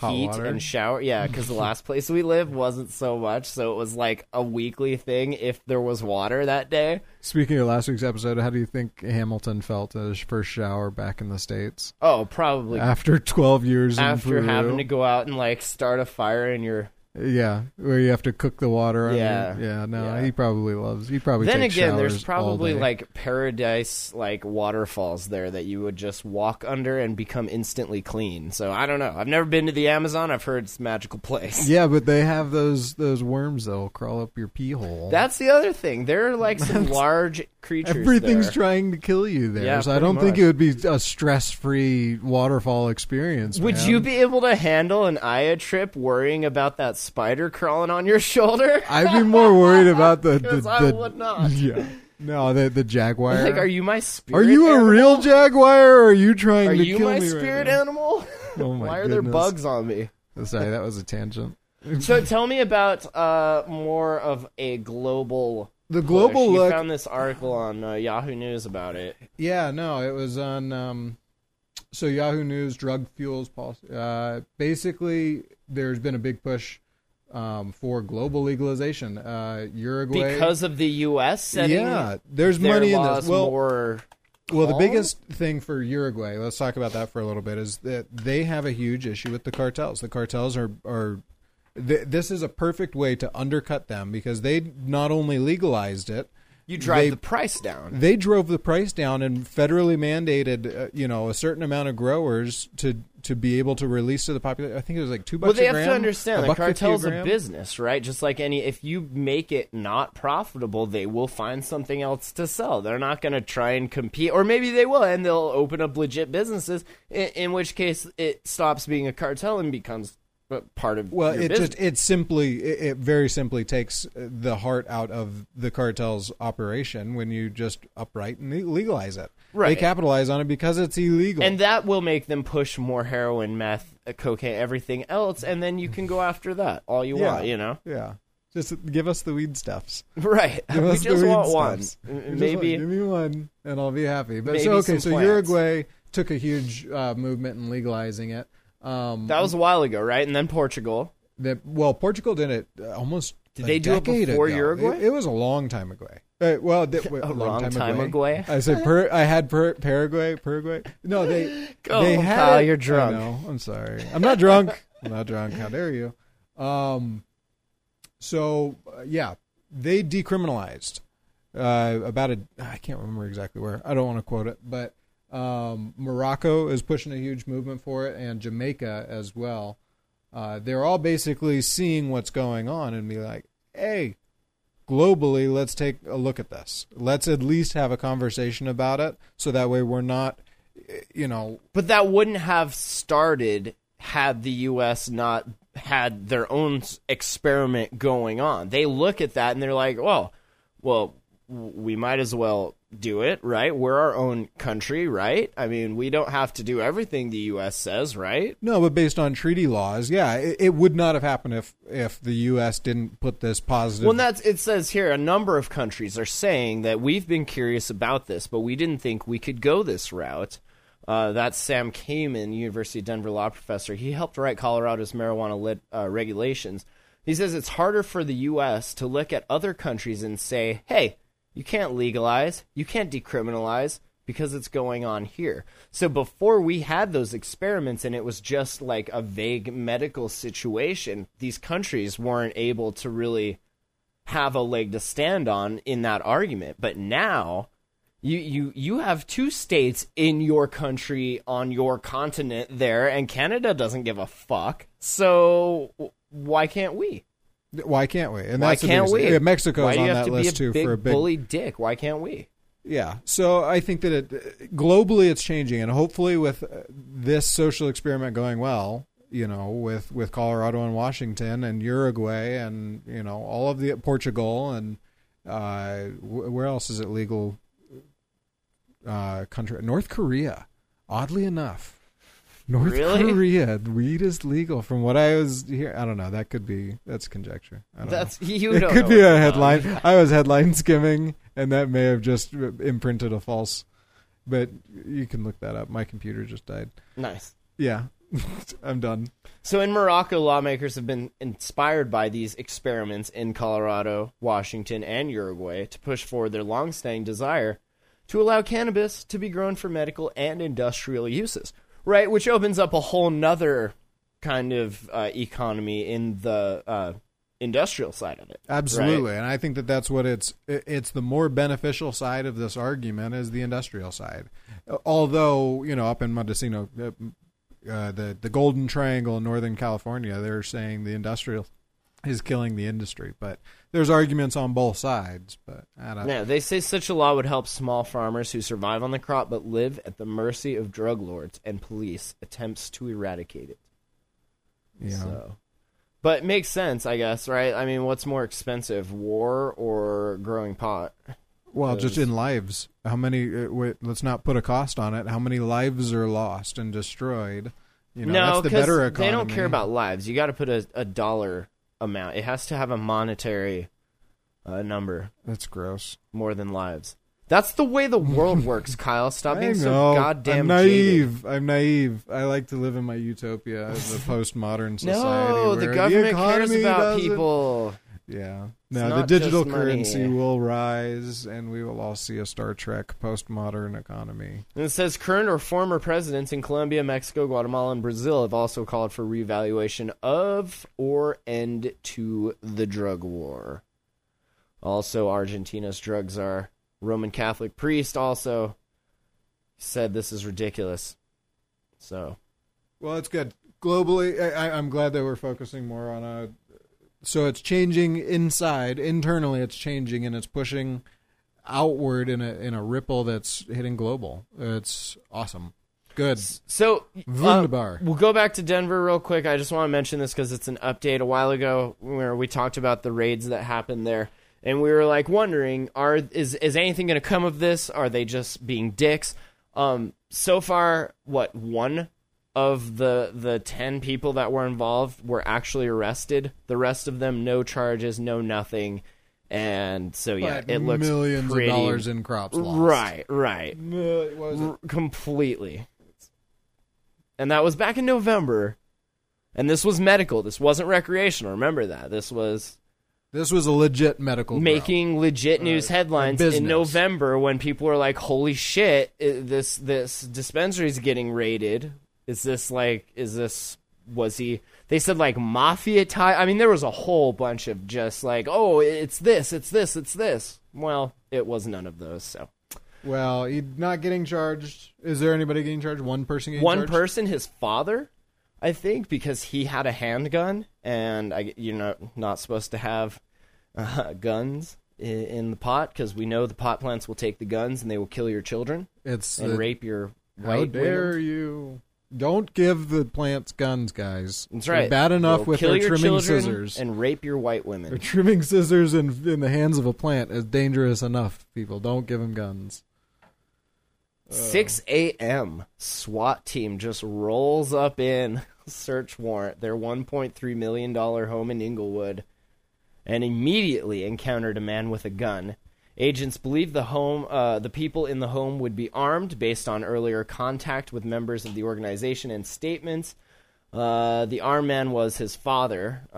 Hot heat water? and shower. Yeah, because the last place we lived wasn't so much, so it was like a weekly thing if there was water that day. Speaking of last week's episode, how do you think Hamilton felt his first shower back in the states Oh, probably after 12 years after having to go out and like start a fire in your Yeah, where you have to cook the water. on Yeah. yeah. No, Yeah. he probably loves. He probably. then again, there's probably like paradise like waterfalls there that you would just walk under and become instantly clean. So I don't know. I've never been to the Amazon. I've heard it's a magical place. Yeah, but they have those those worms that'll crawl up your pee hole. That's the other thing. There are like some large creatures. Everything's there. trying to kill you there. Yeah, so I don't think it would be a stress free waterfall experience. Would man. you be able to handle an Aya trip worrying about that spider crawling on your shoulder? I'd be more worried about the the, 'Cause I the would not. yeah. No, the the jaguar. Like, are you my spirit? Are you a animal? real jaguar, or are you trying Are to you kill my me spirit right animal? Oh my Why are there bugs on me? Sorry, that was a tangent. So tell me about uh, more of a global. The global push. You look. found this article on uh, Yahoo News about it. Yeah, no, it was on. Um, so Yahoo News, drug fuels policy. Uh, basically, there's been a big push um, for global legalization. Uh, Uruguay, Because of the U.S. yeah, there's money in this. Well, more Well, the biggest thing for Uruguay, let's talk about that for a little bit, is that they have a huge issue with the cartels. The cartels are are th- this is a perfect way to undercut them because they not only legalized it, you drive they- the price down. they drove the price down and federally mandated, uh, you know, a certain amount of growers to to be able to release to the population. I think it was like two bucks. Well, they a have to understand a the cartel's a gram. business, right? Just like any, if you make it not profitable, they will find something else to sell. They're not going to try and compete, or maybe they will, and they'll open up legit businesses. In, in which case, it stops being a cartel and becomes part of Well, it business. just it simply it, it very simply takes the heart out of the cartel's operation when you just upright and legalize it. Right. They capitalize on it because it's illegal. and that will make them push more heroin, meth, uh, cocaine, everything else, and then you can go after that all you yeah, want, you know? Yeah. Just give us the weed stuffs. Right. Give we us the just weed want one. stuffs. Just Maybe. want- give me one, and I'll be happy. But so okay, so plants. Uruguay took a huge uh, movement in legalizing it. Um, That was a while ago, right? And then Portugal. that well, Portugal did it uh, almost. Did a they do it before ago. Uruguay? It, it was a long time ago. Uh, well, th- wait, A long long time, time ago. I said per, I had per, Paraguay, Paraguay. No, they. Go, they had pal, it- you're drunk. know, I'm sorry. I'm not drunk. I'm not drunk. How dare you? Um. So uh, yeah, they decriminalized uh, about a. I can't remember exactly where. I don't want to quote it, but um, Morocco is pushing a huge movement for it, and Jamaica as well. Uh, they're all basically seeing what's going on and be like, "Hey, globally, let's take a look at this. Let's at least have a conversation about it, so that way we're not, you know, But that wouldn't have started had the U.S. not had their own experiment going on. They look at that and they're like, well, well, we might as well do it, right? We're our own country, right? I mean, we don't have to do everything the U.S. says, right? No, but based on treaty laws, yeah, it, it would not have happened if if the U.S. didn't put this positive. Well, that's it says here a number of countries are saying that we've been curious about this, but we didn't think we could go this route. Uh, that's Sam Kamin, University of Denver law professor. He helped write Colorado's marijuana lit, uh, regulations. He says it's harder for the U.S. to look at other countries and say, "Hey, you can't legalize, you can't decriminalize." Because it's going on here. So before we had those experiments and it was just like a vague medical situation, these countries weren't able to really have a leg to stand on in that argument. But now you you you have two states in your country on your continent there and Canada doesn't give a fuck. So why can't we? Why can't we? And Why that's can't we? Yeah, Mexico's on that list too for a big bully dick? Why can't we? Yeah. So I think that it globally it's changing, and hopefully with uh, this social experiment going well, you know, with with Colorado and Washington and Uruguay and you know all of the Portugal and uh, where else is it legal? Uh, country North Korea. Oddly enough, North Really? Korea weed is legal. From what I was here, I don't know. That could be that's conjecture. I don't know That's you it don't could be a headline. I was headline skimming, and that may have just imprinted a false. But you can look that up. My computer just died. Nice. Yeah, I'm done. So in Morocco, lawmakers have been inspired by these experiments in Colorado, Washington, and Uruguay to push forward their longstanding desire to allow cannabis to be grown for medical and industrial uses. Right, which opens up a whole nother kind of uh, economy in the uh, industrial side of it. Absolutely, right? and I think that that's what it's it's the more beneficial side of this argument is the industrial side. Although you know, up in Mendocino, uh, uh, the the Golden Triangle in Northern California, they're saying the industrial is killing the industry, but there's arguments on both sides. But I don't. Yeah, they say such a law would help small farmers who survive on the crop but live at the mercy of drug lords and police attempts to eradicate it. Yeah. So, but it makes sense, I guess, right? I mean, what's more expensive, war or growing pot? Well, just in lives, how many? Uh, wait, let's not put a cost on it. How many lives are lost and destroyed? You know, no, that's the better they don't care about lives. You got to put a, a dollar amount. It has to have a monetary uh, number That's gross. more than lives. That's the way the world works, Kyle. Stop being so know. goddamn I'm jaded. naive. I'm naive. I like to live in my utopia as a postmodern society. No, the where government cares economy about doesn't- people. Yeah. No, the digital currency will rise, and we will all see a Star Trek postmodern economy. And it says current or former presidents in Colombia, Mexico, Guatemala, and Brazil have also called for reevaluation of or end to the drug war. Also, Argentina's drug czar, Roman Catholic priest, also said this is ridiculous. So, Well, it's good. Globally, I, I- I'm glad that we're focusing more on a. So it's changing inside, internally. It's changing, and it's pushing outward in a in a ripple that's hitting global. It's awesome. Good. so uh, Wunderbar. we'll go back to Denver real quick. I just want to mention this because it's an update a while ago where we talked about the raids that happened there, and we were like wondering, are is is anything going to come of this? Are they just being dicks? Um, so far, what one of the the ten people that were involved were actually arrested. The rest of them, no charges, no nothing, and so yeah, But it looks millions pretty, of dollars in crops lost. Right, right. Uh, what was it? R- completely. And that was back in November. And this was medical. This wasn't recreational. Remember that. This was This was a legit medical making legit news headlines business. in November when people were like, "Holy shit, this this dispensary's getting raided." Is this like is this was he they said like mafia tie I mean there was a whole bunch of just like, "Oh, it's this, it's this, it's this." Well, it was none of those, so. Well, he not getting charged. Is there anybody getting charged? One person getting one charged? person, his father, I think, because he had a handgun, and I, you're not not supposed to have uh, guns in, in the pot because we know the pot plants will take the guns and they will kill your children It's and the- rape your How dare you? Don't give the plants guns, guys. That's They're right. bad enough They'll with kill their your trimming children scissors. and rape your white Their women. trimming scissors in in the hands of a plant is dangerous enough. People don't give them guns. 6 a.m. SWAT team just rolls up in search warrant their 1.3 million dollar home in Englewood and immediately encountered a man with a gun. Agents believe the home, uh, the people in the home would be armed based on earlier contact with members of the organization and statements. Uh, the armed man was his father.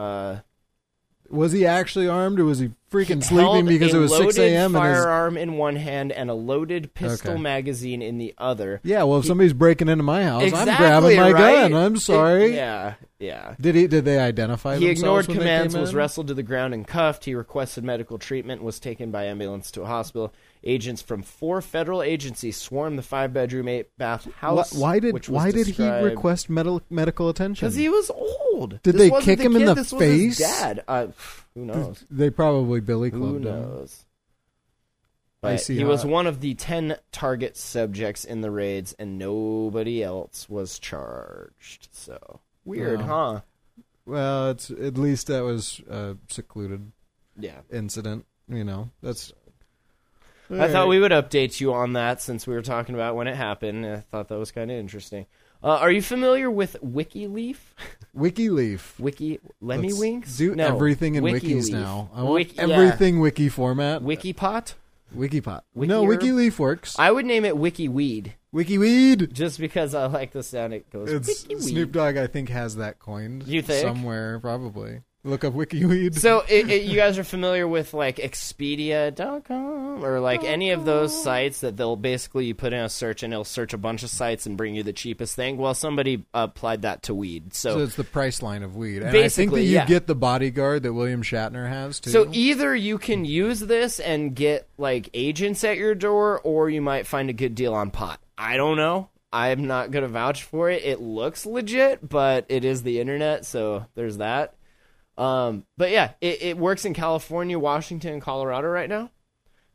Was he actually armed, or was he freaking held sleeping because it was six a.m. and his firearm in one hand and a loaded pistol Okay. magazine in the other. yeah? Well, if somebody's breaking into my house, Exactly, I'm grabbing my right? gun. I'm sorry. It- yeah, yeah. Did he? Did they identify? He ignored commands, was wrestled to the ground and cuffed. He requested medical treatment, was taken by ambulance to a hospital. Agents from four federal agencies swarmed the five-bedroom, eight-bath house. why did Why did he request medical medical attention? Because he was old. Did This they kick him in the this was his face? dad. Uh, who knows? They probably Billy Who clubbed him. knows? I But see he was one of the ten target subjects in the raids, and nobody else was charged. So weird, huh? Well, it's at least that was a secluded Yeah. incident. You know, that's. I thought we would update you on that since we were talking about when it happened. I thought that was kind of interesting. Uh, are you familiar with WikiLeaf? WikiLeaf. Wiki Lemmy Winks? Do No, everything in WikiLeaf. wikis now. I want Wiki- yeah. everything wiki format. Wikipot? Wikipot. Wiki no? WikiLeaf works. I would name it WikiWeed WikiWeed. just because I like the sound it goes. It's Snoop Dogg. I think has that coined. You think? somewhere probably. Look up WikiWeed. So it, it, you guys are familiar with like Expedia.com or like any of those sites that they'll basically you put in a search and it'll search a bunch of sites and bring you the cheapest thing. Well, somebody applied that to weed. So So it's the price line of weed. And I think that you yeah. get the bodyguard that William Shatner has too. so either you can use this and get like agents at your door, or you might find a good deal on pot. I don't know. I'm not gonna vouch for it. It looks legit, but it is the internet, so there's that. Um, but yeah, it, it works in California, Washington, and Colorado right now.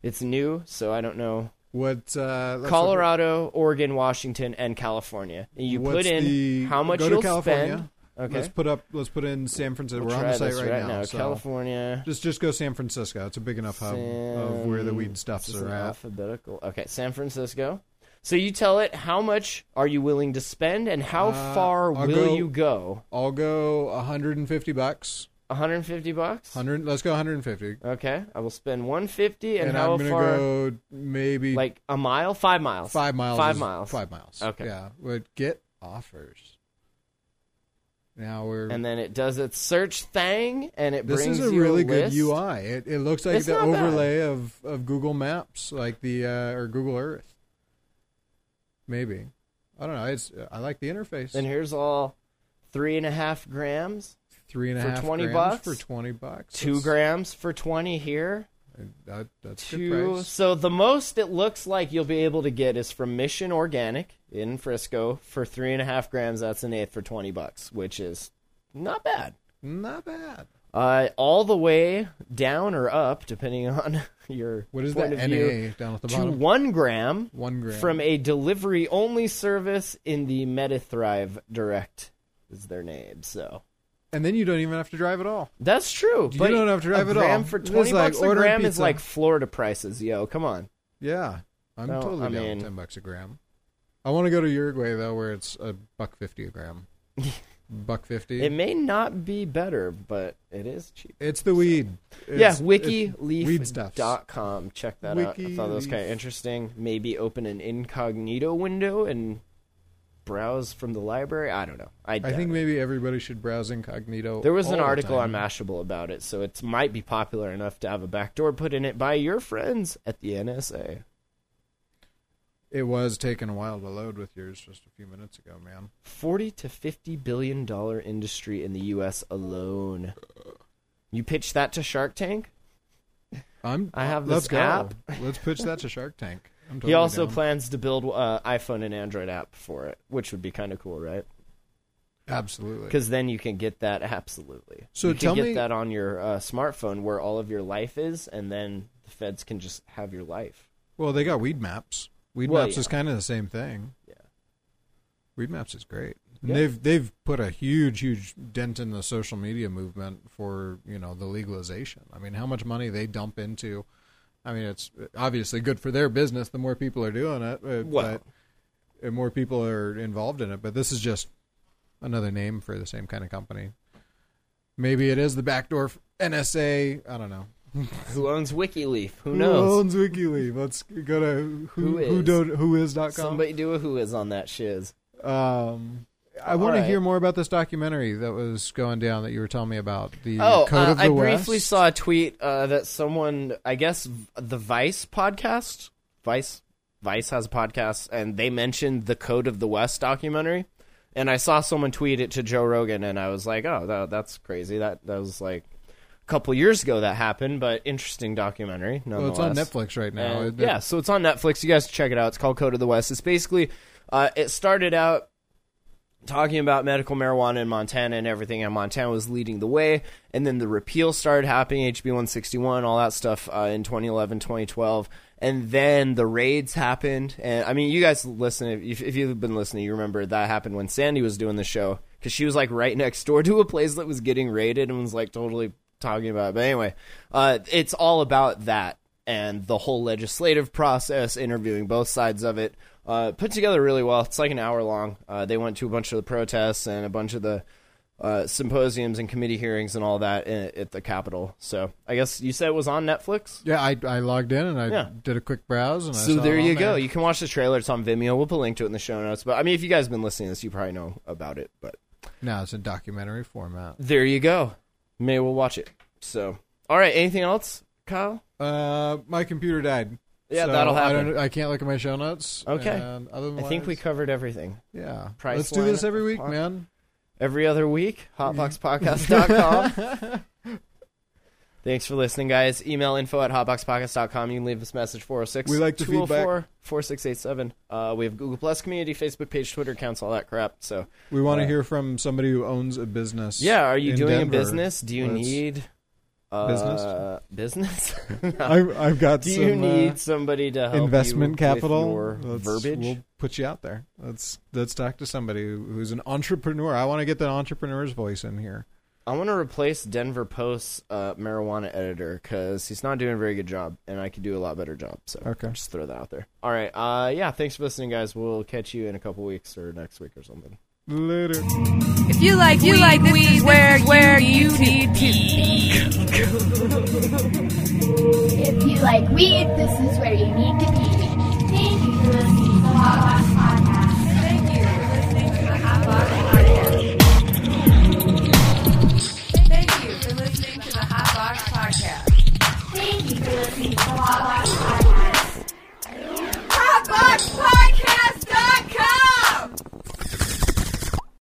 It's new, so I don't know. what? Uh, Colorado, Oregon, Washington, and California. And you put in the- how much you'll California. spend. Okay, Let's put up. Let's put in San Francisco. We'll We're on the site this right, now. so California. Just just go San Francisco. It's a big enough hub of where the weed stuffs is are at. Alphabetical. Okay, San Francisco. So you tell it how much are you willing to spend and how Uh, far I'll will go- you go? I'll go 150 bucks. 150 bucks. 100. Let's go 150. Okay, I will spend 150 and, And, how I'm gonna far? go maybe Like a mile, five miles. five miles. Five is- miles. Five miles. Okay. Yeah. Would get offers. Now we're. And then it does its search thing, and it this brings is a you really a good list. UI. It, it looks like It's the not bad. overlay of, of Google Maps, like the uh, or Google Earth. Maybe. I don't know. It's I like the interface. And here's all three and a half grams, Three and a for half 20 grams bucks? for twenty bucks. two That's- grams for 20 here. Uh, that, that's Two. price. So the most it looks like you'll be able to get is from Mission Organic in Frisco for three and a half grams. That's an eighth for 20 bucks, which is not bad. Not bad. Uh, all the way down or up, depending on your What is point that of NA view, down at the to bottom? one gram One gram. from a delivery only service in the MetaThrive Direct is their name. So and then you don't even have to drive at all. that's true. You but don't have to drive a at all. gram for It's twenty like bucks a ordering gram is pizza. like Florida prices. Yo, come on. Yeah, I'm totally I down mean- with ten bucks a gram. I want to go to Uruguay though, where it's a buck fifty a gram. buck fifty. It may not be better, but it is cheap. it's the weed. yeah, It's- stuffs. wikileaf.com. Check that out. I thought that was kind of interesting. Maybe open an incognito window and browse from the library. I don't know. I, I think it. maybe everybody should browse incognito. there was an article on. Mashable about it, so it might be popular enough to have a backdoor put in it by your friends at the NSA. It was taking a while to load with yours just a few minutes ago, man. 40 to 50 billion dollar industry in the US alone. You pitch that to Shark Tank? I'm. I have Let's this go. app. Let's pitch that to Shark Tank. I'm He also down. plans to build uh, iPhone and Android app for it, which would be kind of cool, right? absolutely. Because then you can get that absolutely. So you can tell get me- that on your uh, smartphone where all of your life is, and then the feds can just have your life. Well, they got Weed Maps. Weed Well, Maps yeah. is kind of the same thing. Yeah. Weed Maps is great. And Yeah. They've they've put a huge huge dent in the social media movement for you know the legalization. I mean, how much money they dump into. I mean, it's obviously good for their business. The more people are doing it, uh, Well- but more people are involved in it. But this is just another name for the same kind of company. Maybe it is the backdoor NSA. I don't know. Who owns WikiLeaf? Who knows? Who owns WikiLeaf? Let's go to who Who who, is? do, who is dot com. Somebody do a who is on that shiz. Um, I want to hear more about this documentary that was going down that you were telling me about. The Oh, Code uh, of the I West. briefly saw a tweet uh, that someone, I guess, the Vice podcast, Vice, Vice has a podcast, and they mentioned the Code of the West documentary, and I saw someone tweet it to Joe Rogan, and I was like, oh, that, that's crazy. That that was like couple years ago that happened, but interesting documentary. Well, it's on. Netflix right now. And, yeah, so it's on Netflix. You guys check it out. It's called Code of the West. It's basically, uh, it started out talking about medical marijuana in Montana and everything, and Montana was leading the way. And then the repeal started happening, HB 161, all that stuff uh, in 2011, 2012. And then the raids happened. And I mean, you guys listen, if, if you've been listening, you remember that happened when Sandy was doing the show because she was like right next door to a place that was getting raided and was like totally talking about it. But anyway, uh, it's all about that and the whole legislative process, interviewing both sides of it. Uh, put together really well. It's like an hour long. Uh, they went to a bunch of the protests and a bunch of the uh, symposiums and committee hearings and all that in, at the Capitol. So I guess you said it was on Netflix. yeah, I, I logged in and I Yeah. did a quick browse and I So there you go. there. You can watch the trailer. It's on Vimeo. We'll put a link to it in the show notes. But I mean, if you guys have been listening to this, you probably know about it. But Now it's in documentary format. there you go. Maybe we'll watch it. So, all right. Anything else, Kyle? Uh, my computer died. Yeah, So that'll I, happen. don't, I can't look at my show notes. Okay. And otherwise, I think we covered everything. Yeah. Price Let's do this every week, man. Every other week, hotboxpodcast.com. Thanks for listening, guys. Email info at hotboxpodcast.com. You can leave us a message 406 We like the feedback. 4687. Uh, we have Google Plus community, Facebook page, Twitter accounts, all that crap. So, We want to Uh, hear from somebody who owns a business. yeah, are you in doing Denver. a business? Do you Let's- need uh, Business? Business? I've, I've got Do some you uh, need somebody to help investment you capital. with your Let's- verbiage? We'll put you out there. Let's let's talk to somebody who's an entrepreneur. I want to get the entrepreneur's voice in here. I want to replace Denver Post's uh, marijuana editor because he's not doing a very good job, and I could do a lot better job. So Okay. just throw that out there. All right, uh, yeah, thanks for listening, guys. We'll catch you in a couple weeks or next week or something. Later. If you like you weed, like this weed, is where, where you need to be. If you like weed, this is where you need to be. Thank you for listening Pop, pop, pop.